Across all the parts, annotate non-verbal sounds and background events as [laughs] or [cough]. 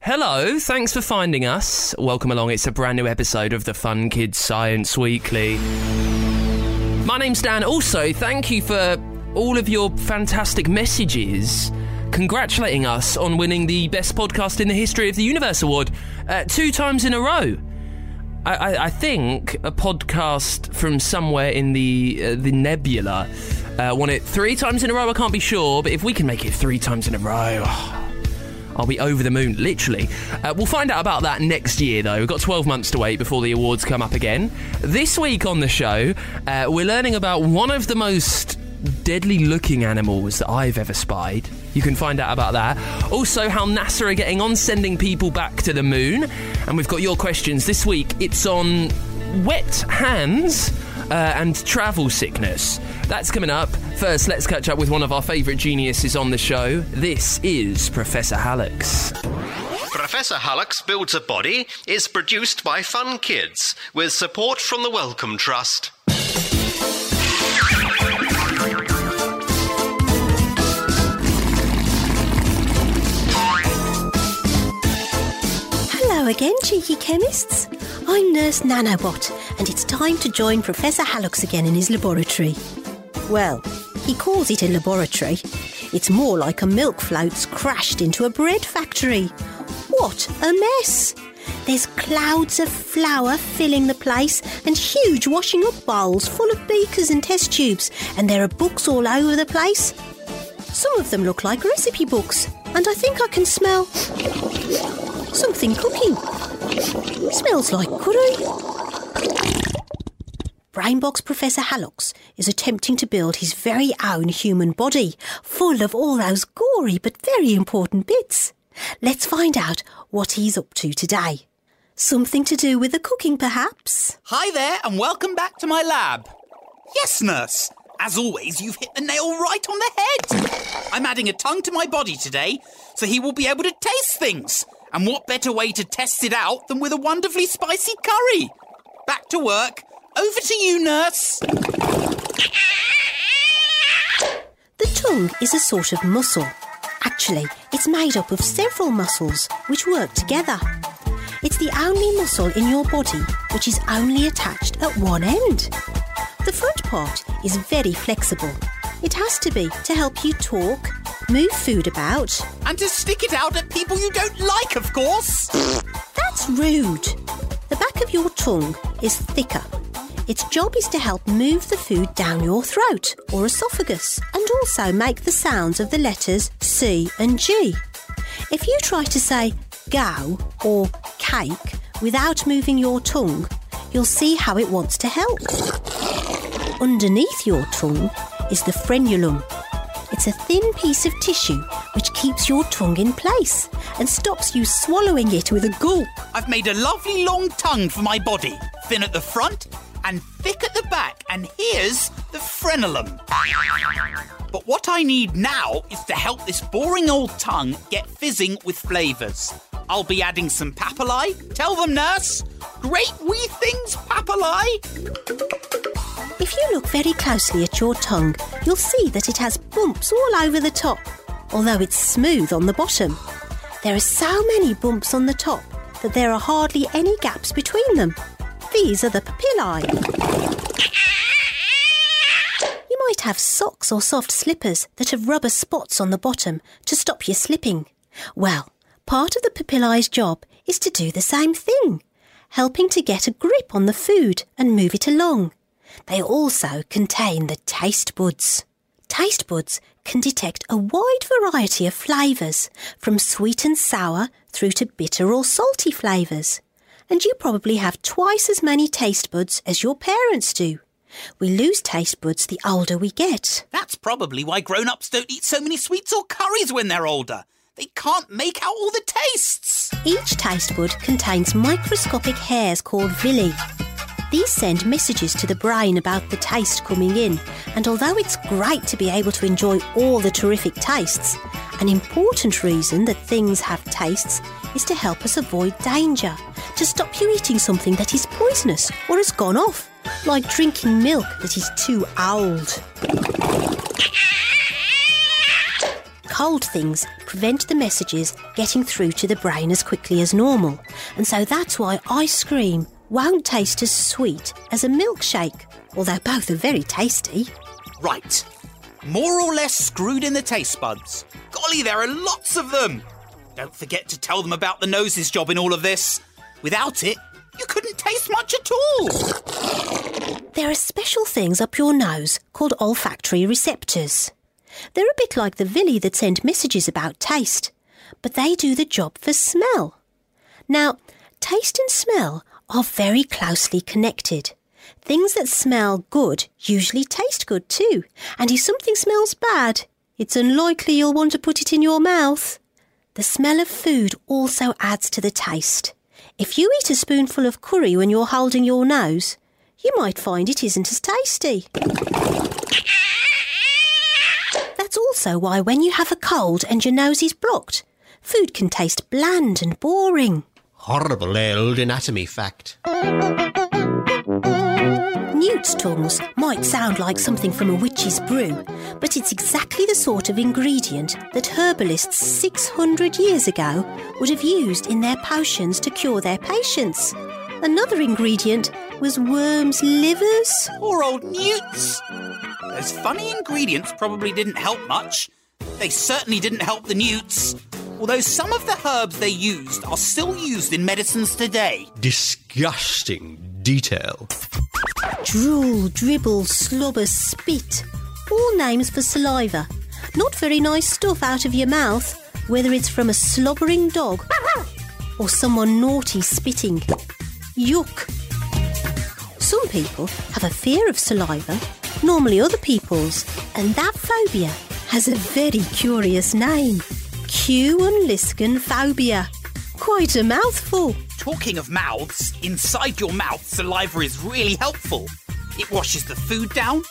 Hello, thanks for finding us. Welcome along. It's a brand new episode of the Fun Kids Science Weekly. My name's Dan. Also, thank you for all of your fantastic messages congratulating us on winning the Best Podcast in the History of the Universe award uh, two times in a row. I, I, think a podcast from somewhere in the uh, the nebula uh, won it three times in a row. I can't be sure, but if we can make it three times in a row. I'll be over the moon, literally. Uh, we'll find out about that next year, though. We've got 12 months to wait before the awards come up again. This week on the show, uh, we're learning about one of the most deadly looking animals that I've ever spied. You can find out about that. Also, how NASA are getting on sending people back to the moon. And we've got your questions this week. It's on wet hands uh, and travel sickness. That's coming up. First, let's catch up with one of our favourite geniuses on the show. This is Professor Hallux. Professor Hallux Builds a Body is produced by Fun Kids with support from the Wellcome Trust. Hello again, cheeky chemists. I'm Nurse Nanobot, and it's time to join Professor Hallux again in his laboratory. Well, he calls it a laboratory. It's more like a milk float's crashed into a bread factory. What a mess! There's clouds of flour filling the place and huge washing up bowls full of beakers and test tubes, and there are books all over the place. Some of them look like recipe books, and I think I can smell something cooking. Smells like curry. Brainbox Professor Hallux is attempting to build his very own human body, full of all those gory but very important bits. Let's find out what he's up to today. Something to do with the cooking, perhaps? Hi there, and welcome back to my lab. Yes, nurse. As always, you've hit the nail right on the head. I'm adding a tongue to my body today, so he will be able to taste things. And what better way to test it out than with a wonderfully spicy curry? Back to work. Over to you, nurse. The tongue is a sort of muscle. Actually, it's made up of several muscles which work together. It's the only muscle in your body which is only attached at one end. The front part is very flexible. It has to be to help you talk, move food about, And to stick it out at people you don't like, of course. That's rude. The back of your tongue is thicker. Its job is to help move the food down your throat or esophagus and also make the sounds of the letters C and G. If you try to say go or cake without moving your tongue, you'll see how it wants to help. Underneath your tongue is the frenulum. It's a thin piece of tissue which keeps your tongue in place and stops you swallowing it with a gulp. I've made a lovely long tongue for my body, thin at the front and thick at the back, and here's the frenulum. But what I need now is to help this boring old tongue get fizzing with flavours. I'll be adding some papillae. Tell them, nurse. Great wee things, papillae. If you look very closely at your tongue, you'll see that it has bumps all over the top, although it's smooth on the bottom. There are so many bumps on the top that there are hardly any gaps between them. These are the papillae. You might have socks or soft slippers that have rubber spots on the bottom to stop you slipping. Well, part of the papillae's job is to do the same thing, helping to get a grip on the food and move it along. They also contain the taste buds. Taste buds can detect a wide variety of flavours, from sweet and sour through to bitter or salty flavours. And you probably have twice as many taste buds as your parents do. We lose taste buds the older we get. That's probably why grown ups don't eat so many sweets or curries when they're older. They can't make out all the tastes. Each taste bud contains microscopic hairs called villi. These send messages to the brain about the taste coming in, and although it's great to be able to enjoy all the terrific tastes, an important reason that things have tastes is to help us avoid danger, to stop you eating something that is poisonous or has gone off, like drinking milk that is too old. Cold things prevent the messages getting through to the brain as quickly as normal, and so that's why ice cream won't taste as sweet as a milkshake, although both are very tasty. Right. More or less screwed in the taste buds. Golly, there are lots of them. Don't forget to tell them about the nose's job in all of this. Without it, you couldn't taste much at all. There are special things up your nose called olfactory receptors. They're a bit like the villi that send messages about taste, but they do the job for smell. Now, taste and smell are very closely connected. Things that smell good usually taste good too, and if something smells bad, it's unlikely you'll want to put it in your mouth. The smell of food also adds to the taste. If you eat a spoonful of curry when you're holding your nose, you might find it isn't as tasty. That's also why when you have a cold and your nose is blocked, food can taste bland and boring. Horrible old anatomy fact. Newt's tongues might sound like something from a witch's brew, but it's exactly the sort of ingredient that herbalists 600 years ago would have used in their potions to cure their patients. Another ingredient was worms' livers. Poor old newts. Those funny ingredients probably didn't help much. They certainly didn't help the newts. Although some of the herbs they used are still used in medicines today. Disgusting detail. Drool, dribble, slobber, spit. All names for saliva. Not very nice stuff out of your mouth, whether it's from a slobbering dog or someone naughty spitting. Yuck. Some people have a fear of saliva, normally other people's, and that phobia has a very curious name. Q Unlisken phobia. Quite a mouthful. Talking of mouths, inside your mouth, saliva is really helpful. It washes the food down,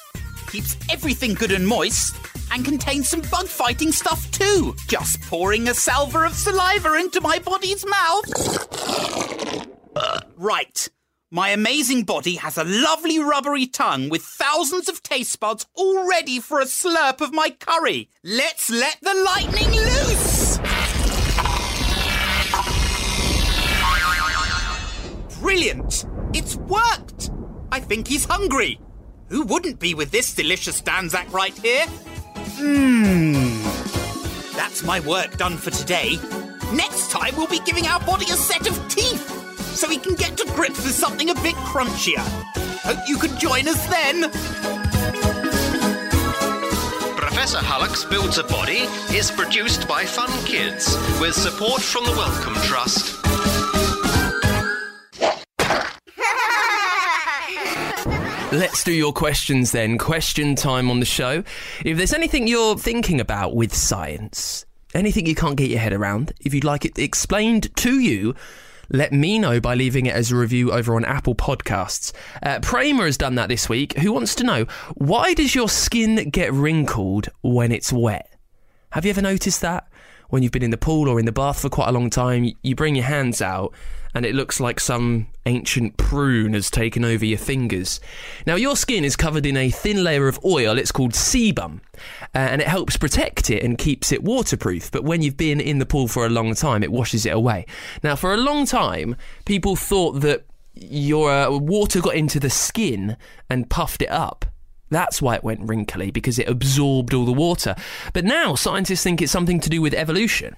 keeps everything good and moist, and contains some bug fighting stuff too. Just pouring a salver of saliva into my body's mouth. Uh, right. My amazing body has a lovely rubbery tongue with thousands of taste buds all ready for a slurp of my curry. Let's let the lightning loose! Brilliant! It's worked! I think he's hungry. Who wouldn't be with this delicious dhansak right here? Mmm. That's my work done for today. Next time we'll be giving our body a set of teeth so we can get to grips with something a bit crunchier. Hope you can join us then. Professor Hallux Builds a Body is produced by Fun Kids with support from the Wellcome Trust. Let's do your questions then. Question time on the show. If there's anything you're thinking about with science, anything you can't get your head around, if you'd like it explained to you, let me know by leaving it as a review over on Apple Podcasts. Uh, Pramer has done that this week. Who wants to know why does your skin get wrinkled when it's wet? Have you ever noticed that? When you've been in the pool or in the bath for quite a long time, you bring your hands out and it looks like some ancient prune has taken over your fingers. Now, your skin is covered in a thin layer of oil, it's called sebum, uh, and it helps protect it and keeps it waterproof. But when you've been in the pool for a long time, it washes it away. Now, for a long time, people thought that your uh, water got into the skin and puffed it up. That's why it went wrinkly, because it absorbed all the water. But now scientists think it's something to do with evolution.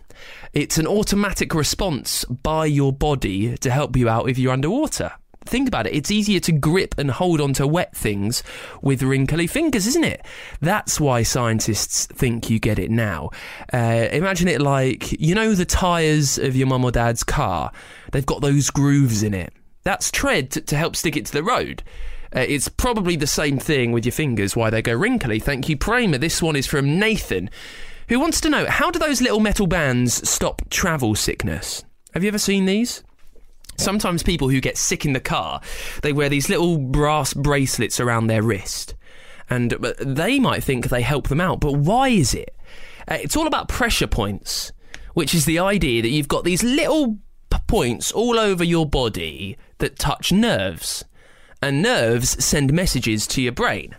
It's an automatic response by your body to help you out if you're underwater. Think about it, it's easier to grip and hold onto wet things with wrinkly fingers, isn't it? That's why scientists think you get it now. Uh, imagine it like, you know, the tyres of your mum or dad's car? They've got those grooves in it. That's tread to, to help stick it to the road. Uh, it's probably the same thing with your fingers, why they go wrinkly. Thank you, Pramer. This one is from Nathan, who wants to know how do those little metal bands stop travel sickness? Have you ever seen these? Sometimes people who get sick in the car, they wear these little brass bracelets around their wrist. And uh, they might think they help them out, but why is it? Uh, it's all about pressure points, which is the idea that you've got these little p- points all over your body that touch nerves. And nerves send messages to your brain.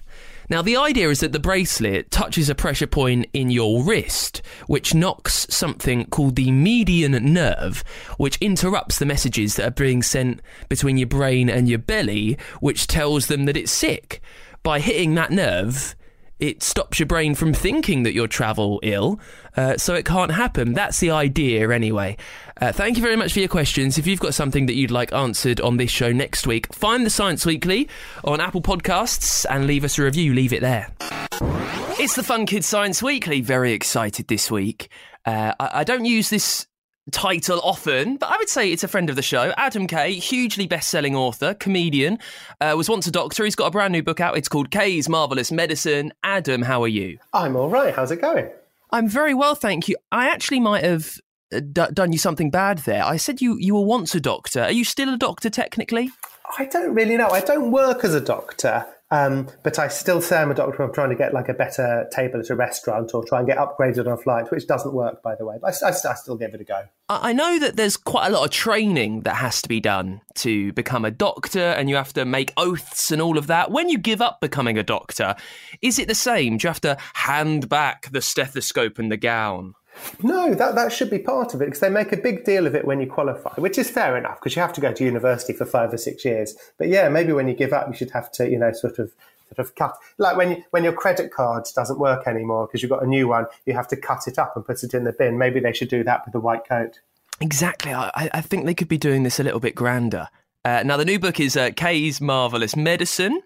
Now, the idea is that the bracelet touches a pressure point in your wrist, which knocks something called the median nerve, which interrupts the messages that are being sent between your brain and your belly, which tells them that it's sick. By hitting that nerve, it stops your brain from thinking that you're travel ill, uh, so it can't happen. That's the idea, anyway. Uh, thank you very much for your questions. If you've got something that you'd like answered on this show next week, find the Science Weekly on Apple Podcasts and leave us a review. Leave it there. It's the Fun Kids Science Weekly. Very excited this week. Uh, I, I don't use this title often, but I would say it's a friend of the show. Adam Kay, hugely best-selling author, comedian, uh, was once a doctor. He's got a brand new book out. It's called Kay's Marvelous Medicine. Adam, how are you? I'm all right. How's it going? I'm very well, thank you. I actually might have d- done you something bad there. I said you you were once a doctor. Are you still a doctor technically? I don't really know. I don't work as a doctor, um, but I still say I'm a doctor. When I'm trying to get like a better table at a restaurant or try and get upgraded on a flight, which doesn't work, by the way. But I, I, I still give it a go. I know that there's quite a lot of training that has to be done to become a doctor, and you have to make oaths and all of that. When you give up becoming a doctor, is it the same? Do you have to hand back the stethoscope and the gown? No, that, that should be part of it because they make a big deal of it when you qualify, which is fair enough because you have to go to university for five or six years. But yeah, maybe when you give up, you should have to, you know, sort of sort of cut like when when your credit card doesn't work anymore because you've got a new one, you have to cut it up and put it in the bin. Maybe they should do that with the white coat. Exactly. I, I- I think they could be doing this a little bit grander. Uh, now, the new book is uh, Kay's Marvelous Medicine.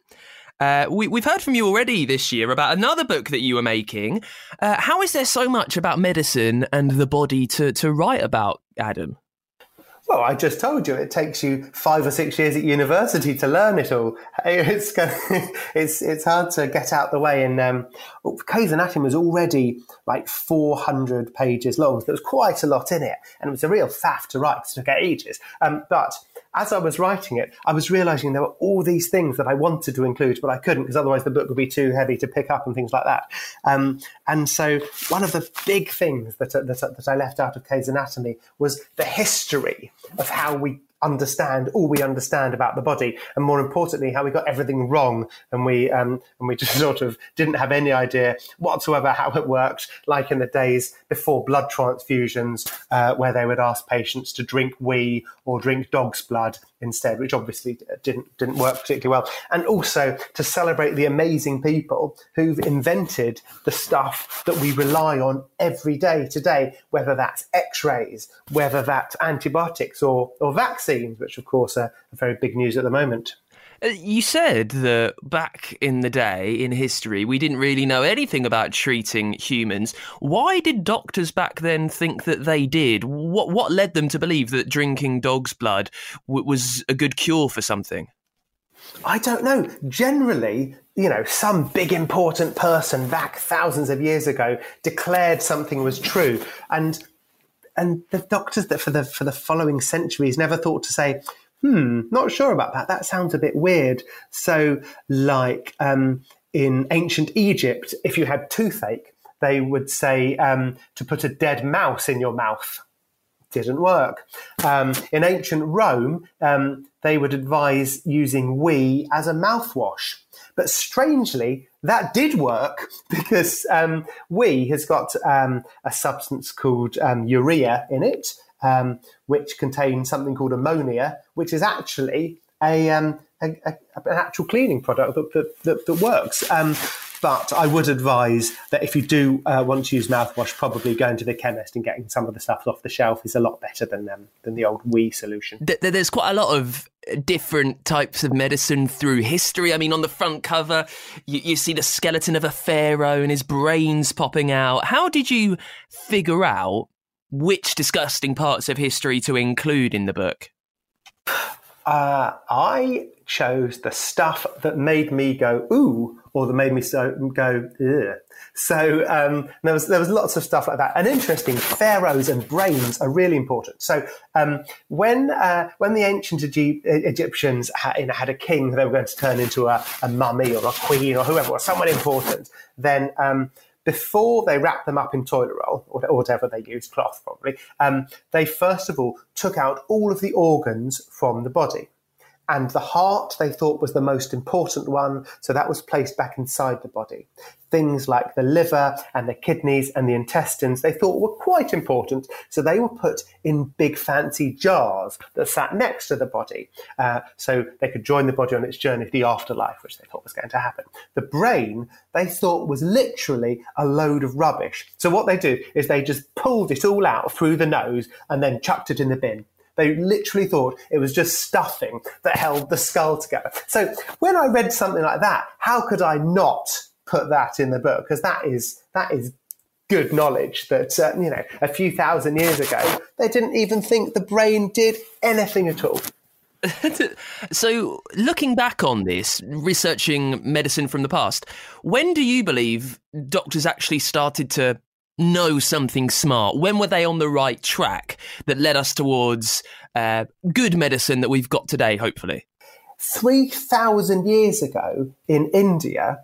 Uh, we, we've heard from you already this year about another book that you were making. Uh, how is there so much about medicine and the body to, to write about, Adam? Well, I just told you it takes you five or six years at university to learn it all. It's [laughs] it's it's hard to get out the way. And um, Kay's Anatomy was already like 400 pages long. There was quite a lot in it, and it was a real faff to write. It took ages. Um, but as I was writing it, I was realizing there were all these things that I wanted to include, but I couldn't because otherwise the book would be too heavy to pick up and things like that. Um, and so one of the big things that, that, that I left out of Kay's Anatomy was the history of how we understand all we understand about the body, and more importantly, how we got everything wrong, and we um, and we just [laughs] sort of didn't have any idea whatsoever how it worked. Like in the days before blood transfusions, uh, where they would ask patients to drink wee or drink dog's blood instead, which obviously didn't didn't work particularly well. And also to celebrate the amazing people who've invented the stuff that we rely on every day today, whether that's X-rays, whether that's antibiotics or or vaccines, which of course are, very big news at the moment. Uh, You said that back in the day in history, we didn't really know anything about treating humans. Why did doctors back then think that they did? What what led them to believe that drinking dog's blood w- was a good cure for something? I don't know. Generally, you know, some big important person back thousands of years ago declared something was true, and and the doctors that for the for the following centuries never thought to say, hmm, not sure about that. That sounds a bit weird. So, like um, in ancient Egypt, if you had toothache, they would say um, to put a dead mouse in your mouth didn't work. Um, in ancient Rome, um, they would advise using wee as a mouthwash. But strangely, that did work [laughs] because um, wee has got um, a substance called urea in it, um, which contains something called ammonia, which is actually a, um, a, a, an actual cleaning product that, that, that, that works. Um, but I would advise that if you do uh, want to use mouthwash, probably going to the chemist and getting some of the stuff off the shelf is a lot better than um, than the old wee solution. Th- th- There's quite a lot of different types of medicine through history. I mean, on the front cover, you, you see the skeleton of a pharaoh and his brains popping out. How did you figure out which disgusting parts of history to include in the book? Uh, I chose the stuff that made me go ooh, or that made me so go Ugh. So um, there was there was lots of stuff like that. And interesting, pharaohs and brains are really important. So um, when uh, when the ancient Egy- Egyptians had, you know, had a king they were going to turn into a, a mummy or a queen or whoever, or someone important, then um, before they wrapped them up in toilet roll or, whatever they used, cloth probably, um, they first of all took out all of the organs from the body. And the heart they thought was the most important one, so that was placed back inside the body. Things like the liver and the kidneys and the intestines they thought were quite important, so they were put in big fancy jars that sat next to the body, uh, so they could join the body on its journey to the afterlife, which they thought was going to happen. The brain they thought was literally a load of rubbish. So what they do is they just pulled it all out through the nose and then chucked it in the bin. They literally thought it was just stuffing that held the skull together. So when I read something like that, how could I not put that in the book? Because that is that is good knowledge that uh, you know a few thousand years ago they didn't even think the brain did anything at all. [laughs] so, looking back on this, researching medicine from the past, when do you believe doctors actually started to know something smart? When were they on the right track that led us towards uh, good medicine that we've got today, hopefully? 3,000 years ago in India,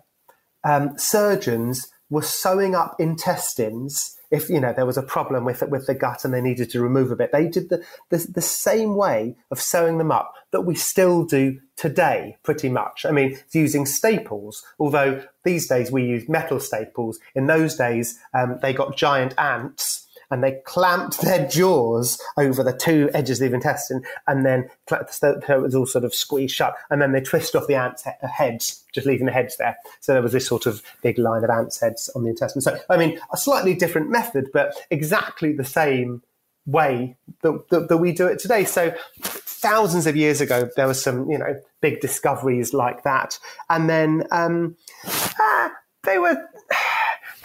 um, surgeons were sewing up intestines if you know there was a problem with with the gut and they needed to remove a bit, they did the, the, the same way of sewing them up that we still do today, pretty much. I mean, using staples, although these days we use metal staples. In those days, um, they got giant ants and they clamped their jaws over the two edges of the intestine and then so it was all sort of squeezed shut and then they twist off the ants' heads, just leaving the heads there. So there was this sort of big line of ants' heads on the intestine. So, I mean, a slightly different method, but exactly the same way that, that, that we do it today. So thousands of years ago, there were some, you know, big discoveries like that. And then um, ah, they were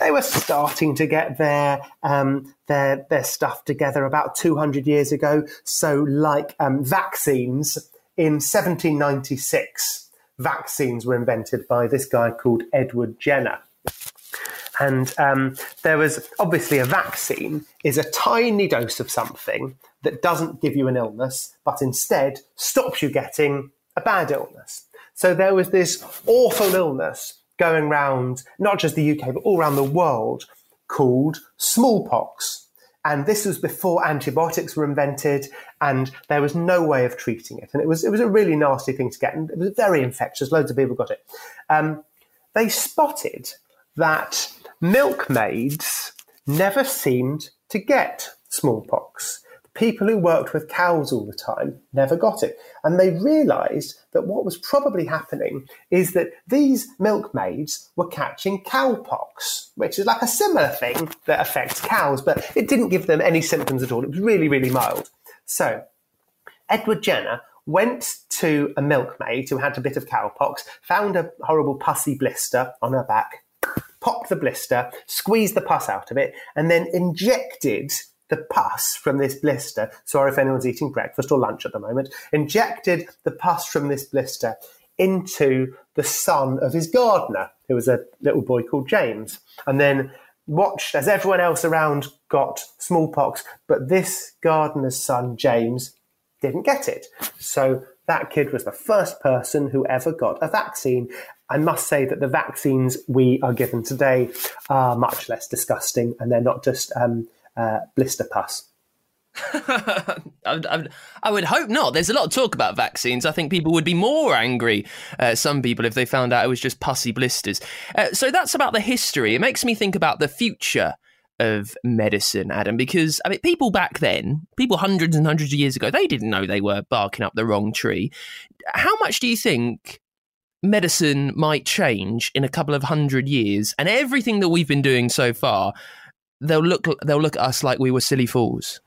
they were starting to get their um, their their stuff together about 200 years ago. So, like um, vaccines in 1796, vaccines were invented by this guy called Edward Jenner. And um, there was obviously a vaccine is a tiny dose of something that doesn't give you an illness, but instead stops you getting a bad illness. So there was this awful illness going around not just the UK, but all around the world called smallpox. And this was before antibiotics were invented, and there was no way of treating it. And it was it was a really nasty thing to get, and it was very infectious. Loads of people got it. Um, they spotted that milkmaids never seemed to get smallpox people who worked with cows all the time never got it. And they realized that what was probably happening is that these milkmaids were catching cowpox, which is like a similar thing that affects cows, but it didn't give them any symptoms at all. It was really, really mild. So Edward Jenner went to a milkmaid who had a bit of cowpox, found a horrible pussy blister on her back, popped the blister, squeezed the pus out of it, and then injected the pus from this blister. Sorry if anyone's eating breakfast or lunch at the moment. Injected the pus from this blister into the son of his gardener, who was a little boy called James, and then watched as everyone else around got smallpox, but this gardener's son, James, didn't get it. So that kid was the first person who ever got a vaccine. I must say that the vaccines we are given today are much less disgusting and they're not just um, uh, blister pus. [laughs] I, I, would hope not. There's a lot of talk about vaccines. I think people would be more angry, uh, some people, if they found out it was just pussy blisters. Uh, so that's about the history. It makes me think about the future of medicine, Adam, because I mean, people back then, people hundreds and hundreds of years ago, they didn't know they were barking up the wrong tree. How much do you think medicine might change in a couple of hundred years and everything that we've been doing so far they'll look they'll look at us like we were silly fools.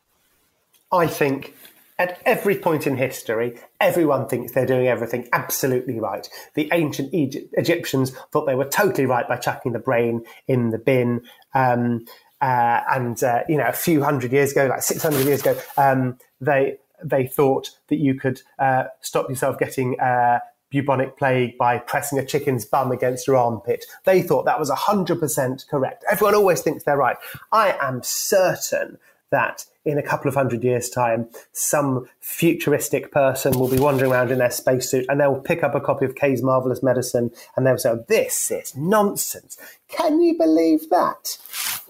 I think at every point in history, everyone thinks they're doing everything absolutely right. The ancient Egypt, Egyptians thought they were totally right by chucking the brain in the bin. Um, uh, and uh, you know, a few hundred years ago, like six hundred years ago, um, they they thought that you could uh, stop yourself getting uh, bubonic plague by pressing a chicken's bum against your armpit. They thought that was 100% correct. Everyone always thinks they're right. I am certain that in a couple of hundred years' time, some futuristic person will be wandering around in their spacesuit and they'll pick up a copy of Kay's Marvelous Medicine and they'll say, This is nonsense. Can you believe that?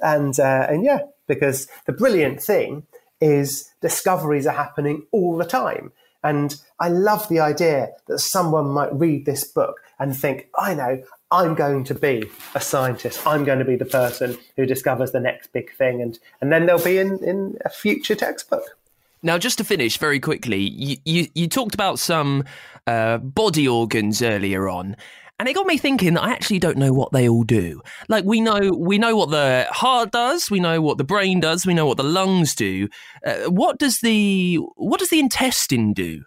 And, uh, and yeah, because the brilliant thing is discoveries are happening all the time. And I love the idea that someone might read this book and think, I know, I'm going to be a scientist. I'm going to be the person who discovers the next big thing. And, and then they'll be in, in a future textbook. Now, just to finish very quickly, you, you, you talked about some uh, body organs earlier on. And it got me thinking that I actually don't know what they all do. Like we know we know what the heart does, we know what the brain does, we know what the lungs do. Uh, what does the what does the intestine do?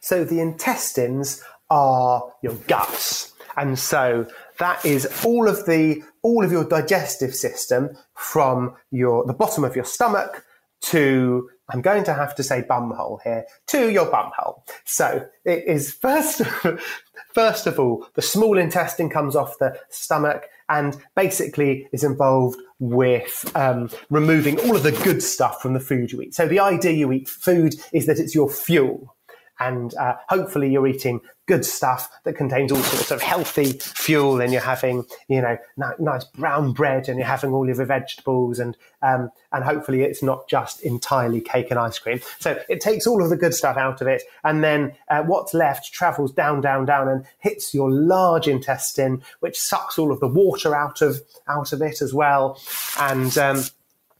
So the intestines are your guts. And so that is all of the all of your digestive system from your the bottom of your stomach to I'm going to have to say bumhole here to your bumhole. So it is first [laughs] first of all the small intestine comes off the stomach and basically is involved with um, removing all of the good stuff from the food you eat. So the idea you eat food is that it's your fuel and uh, hopefully you're eating good stuff that contains all sorts of healthy fuel and you're having you know nice brown bread and you're having all of your vegetables and um, and hopefully it's not just entirely cake and ice cream. So it takes all of the good stuff out of it and then uh, what's left travels down down down and hits your large intestine which sucks all of the water out of out of it as well. And um,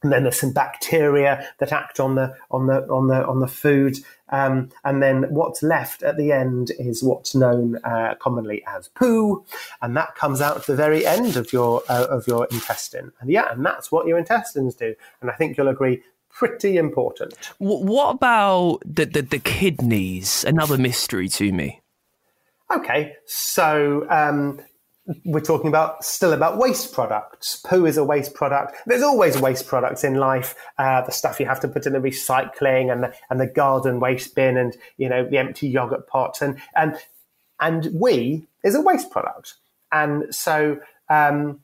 and then there's some bacteria that act on the on the on the on the food um, and then what's left at the end is what's known uh, commonly as poo, and that comes out at the very end of your uh, of your intestine. And yeah, and that's what your intestines do. And I think you'll agree, pretty important. What about the, the, the kidneys? Another mystery to me. Okay, so um, we're talking about still about waste products. Poo is a waste product. There's always waste products in life. Uh, the stuff you have to put in the recycling and the, and the garden waste bin and, you know, the empty yogurt pots and, and, and wee is a waste product. And so, um,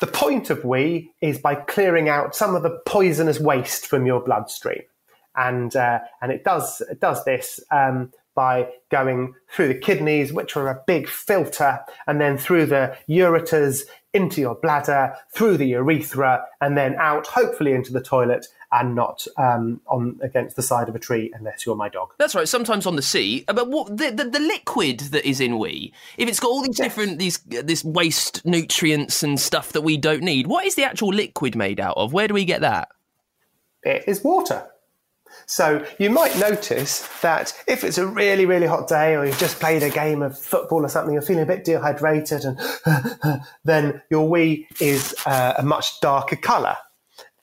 the point of we is by clearing out some of the poisonous waste from your bloodstream. And, uh, and it does, it does this, um, by going through the kidneys, which are a big filter, and then through the ureters into your bladder, through the urethra, and then out, hopefully into the toilet, and not um, on against the side of a tree, unless you're my dog. That's right. Sometimes on the sea, uh, but what the, the, the liquid that is in wee, if it's got all these yes. different these this waste nutrients and stuff that we don't need, what is the actual liquid made out of? Where do we get that? It is water. So you might notice that if it's a really, really hot day or you've just played a game of football or something, you're feeling a bit dehydrated and [sighs] then your wee is uh, a much darker colour.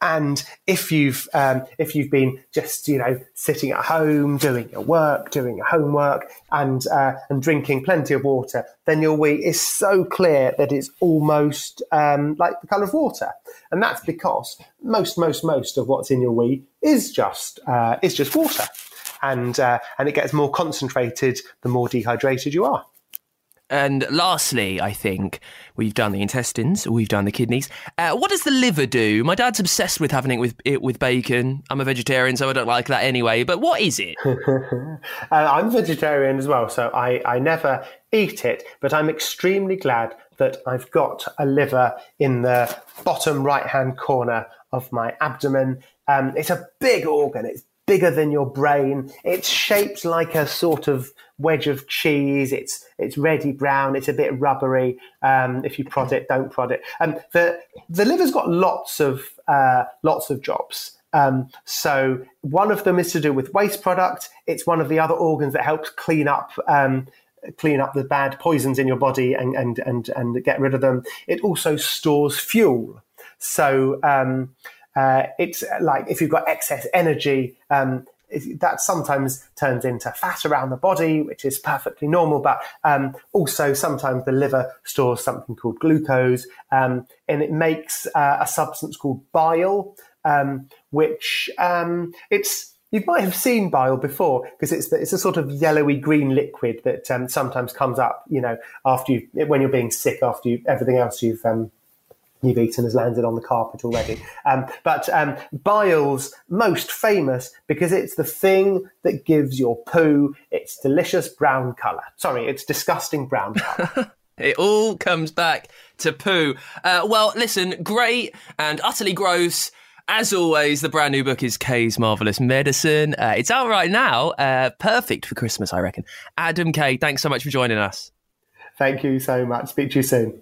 And if you've um, if you've been just you know sitting at home doing your work, doing your homework, and uh, and drinking plenty of water, then your wee is so clear that it's almost um, like the colour of water, and that's because most most most of what's in your wee is just uh, is just water, and uh, and it gets more concentrated the more dehydrated you are. And lastly, I think we've done the intestines, we've done the kidneys. Uh, what does the liver do? My dad's obsessed with having it with it with bacon. I'm a vegetarian, so I don't like that anyway. But what is it? [laughs] uh, I'm vegetarian as well, so I, I never eat it. But I'm extremely glad that I've got a liver in the bottom right hand corner of my abdomen. Um, it's a big organ. It's bigger than your brain. It's shaped like a sort of wedge of cheese. It's it's reddy brown. It's a bit rubbery. Um, if you prod it, don't prod it. And um, the the liver's got lots of uh, lots of jobs. Um, so one of them is to do with waste product. It's one of the other organs that helps clean up. Um, clean up the bad poisons in your body and, and, and, and get rid of them. It also stores fuel. So, um, uh, it's like if you've got excess energy, um, that sometimes turns into fat around the body, which is perfectly normal. But um, also sometimes the liver stores something called glucose, um, and it makes uh, a substance called bile, um, which um, it's You might have seen bile before because it's it's a sort of yellowy green liquid that um, sometimes comes up, you know, after you when you're being sick after you, everything else you've um, you've eaten has landed on the carpet already. Um, but um, bile's most famous because it's the thing that gives your poo its delicious brown colour. Sorry, it's disgusting brown colour. [laughs] It all comes back to poo. Uh, well, listen, great and utterly gross. As always, the brand new book is Kay's Marvelous Medicine. Uh, it's out right now. Uh, perfect for Christmas, I reckon. Adam Kay, thanks so much for joining us. Thank you so much. Speak to you soon.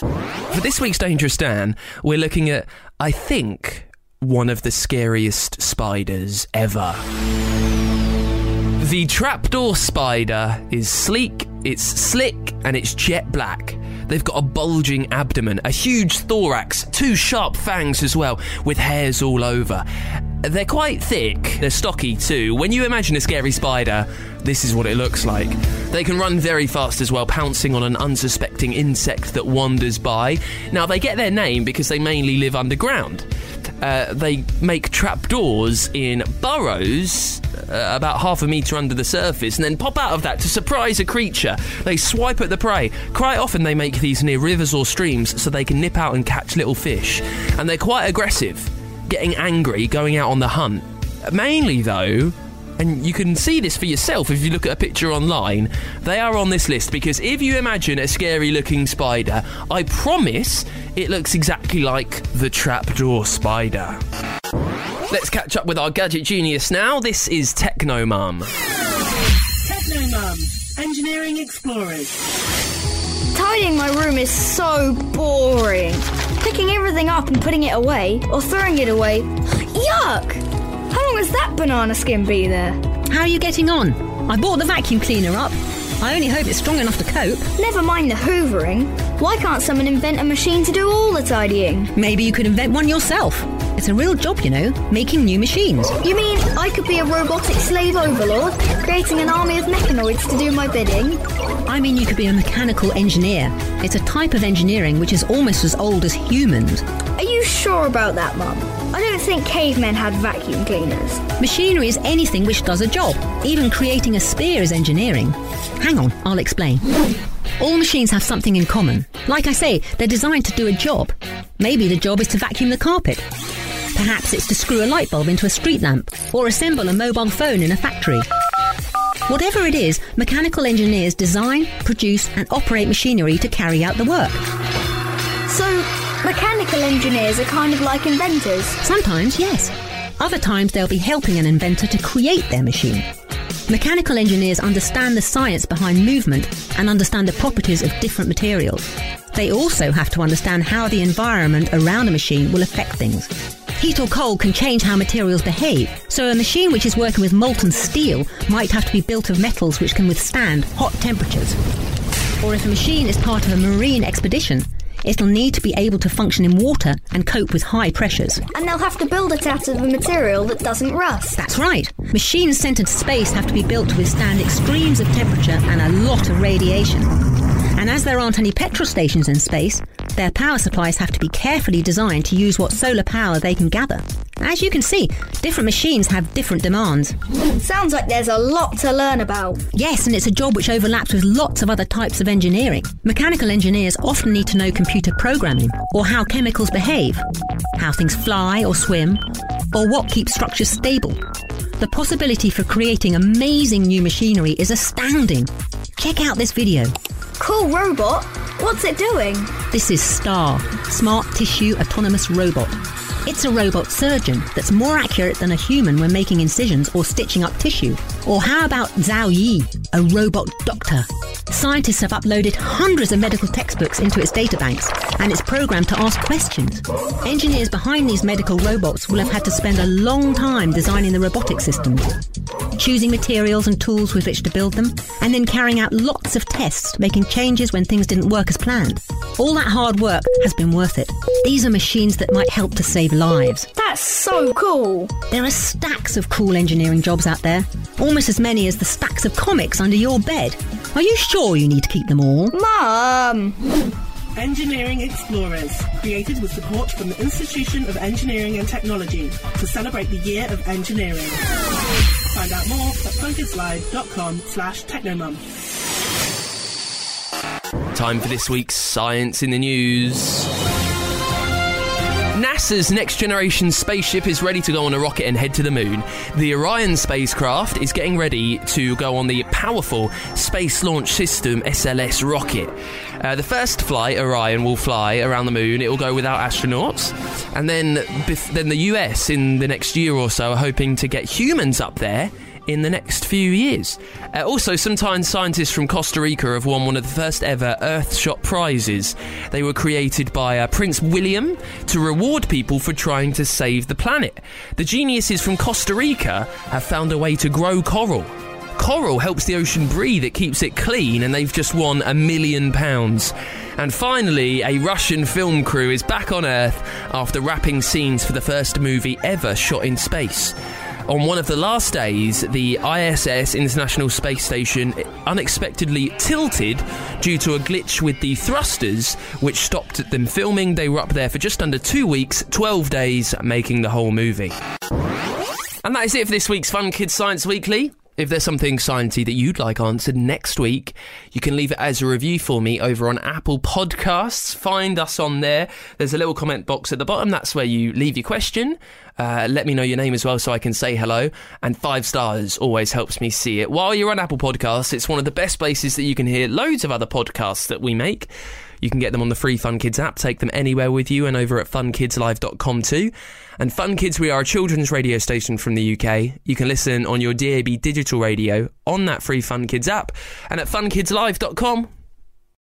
For this week's Dangerous Dan, we're looking at, I think, one of the scariest spiders ever. The trapdoor spider is sleek, it's slick, and it's jet black. They've got a bulging abdomen, a huge thorax, two sharp fangs as well, with hairs all over. They're quite thick, they're stocky too. When you imagine a scary spider, this is what it looks like. They can run very fast as well, pouncing on an unsuspecting insect that wanders by. Now, they get their name because they mainly live underground. Uh, they make trapdoors in burrows uh, about half a metre under the surface and then pop out of that to surprise a creature. They swipe at the prey. Quite often, they make these near rivers or streams so they can nip out and catch little fish. And they're quite aggressive, getting angry, going out on the hunt. Mainly, though, and you can see this for yourself if you look at a picture online. They are on this list because if you imagine a scary looking spider, I promise it looks exactly like the trapdoor spider. Let's catch up with our gadget genius now. This is Techno Mum. Technomum, Engineering Explorers. Tidying my room is so boring. Picking everything up and putting it away, or throwing it away. Yuck! How long has that banana skin be there? How are you getting on? I bought the vacuum cleaner up. I only hope it's strong enough to cope. Never mind the hoovering. Why can't someone invent a machine to do all the tidying? Maybe you could invent one yourself. It's a real job, you know, making new machines. You mean I could be a robotic slave overlord, creating an army of mechanoids to do my bidding? I mean, you could be a mechanical engineer. It's a type of engineering which is almost as old as humans. Are you sure about that, Mum? I don't think cavemen had vacuum cleaners. Machinery is anything which does a job. Even creating a spear is engineering. Hang on, I'll explain. All machines have something in common. Like I say, they're designed to do a job. Maybe the job is to vacuum the carpet. Perhaps it's to screw a light bulb into a street lamp or assemble a mobile phone in a factory. Whatever it is, mechanical engineers design, produce, and operate machinery to carry out the work. So, mechanical engineers are kind of like inventors. Sometimes, yes. Other times, they'll be helping an inventor to create their machine. Mechanical engineers understand the science behind movement and understand the properties of different materials. They also have to understand how the environment around a machine will affect things. Heat or cold can change how materials behave, so a machine which is working with molten steel might have to be built of metals which can withstand hot temperatures. Or if a machine is part of a marine expedition, it'll need to be able to function in water and cope with high pressures. And they'll have to build it out of a material that doesn't rust. That's right. Machines sent into space have to be built to withstand extremes of temperature and a lot of radiation. And as there aren't any petrol stations in space, their power supplies have to be carefully designed to use what solar power they can gather. As you can see, different machines have different demands. Sounds like there's a lot to learn about. Yes, and it's a job which overlaps with lots of other types of engineering. Mechanical engineers often need to know computer programming, or how chemicals behave, how things fly or swim, or what keeps structures stable. The possibility for creating amazing new machinery is astounding. Check out this video. Cool robot. What's it doing? This is STAR, Smart Tissue Autonomous Robot. It's a robot surgeon that's more accurate than a human when making incisions or stitching up tissue. Or how about Xiao Yi, a robot doctor? Scientists have uploaded hundreds of medical textbooks into its databanks, and it's programmed to ask questions. Engineers behind these medical robots will have had to spend a long time designing the robotic systems, choosing materials and tools with which to build them, and then carrying out lots of tests, making changes when things didn't work as planned. All that hard work has been worth it. These are machines that might help to save lives. That's so cool. There are stacks of cool engineering jobs out there, almost as many as the stacks of comics under your bed. Are you sure you need to keep them all? Mum. Engineering Explorers, created with support from the Institution of Engineering and Technology to celebrate the Year of Engineering. Find out more at funkidslive.com slash technomum. Time for this week's Science in the News. NASA's next generation spaceship is ready to go on a rocket and head to the moon. The Orion spacecraft is getting ready to go on the powerful Space Launch System SLS rocket. Uh, the first flight, Orion, will fly around the moon. It will go without astronauts. And then, bef- then the US in the next year or so are hoping to get humans up there in the next few years. Uh, also, sometimes scientists from Costa Rica have won one of the first ever Earthshot prizes. They were created by uh, Prince William to reward people for trying to save the planet. The geniuses from Costa Rica have found a way to grow coral. Coral helps the ocean breathe, it keeps it clean, and they've just won a million pounds. And finally, a Russian film crew is back on Earth after wrapping scenes for the first movie ever shot in space. On one of the last days, the ISS International Space Station unexpectedly tilted due to a glitch with the thrusters, which stopped them filming. They were up there for just under two weeks, 12 days, making the whole movie. And that is it for this week's Fun Kids Science Weekly. If there's something sciencey that you'd like answered next week, you can leave it as a review for me over on Apple Podcasts. Find us on there. There's a little comment box at the bottom. That's where you leave your question. Uh, let me know your name as well so I can say hello. And five stars always helps me see it. While you're on Apple Podcasts, it's one of the best places that you can hear loads of other podcasts that we make. You can get them on the free Fun Kids app, take them anywhere with you, and over at funkidslive.com too. And Fun Kids, we are a children's radio station from the UK. You can listen on your DAB digital radio on that free Fun Kids app and at funkidslive.com.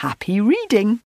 Happy reading!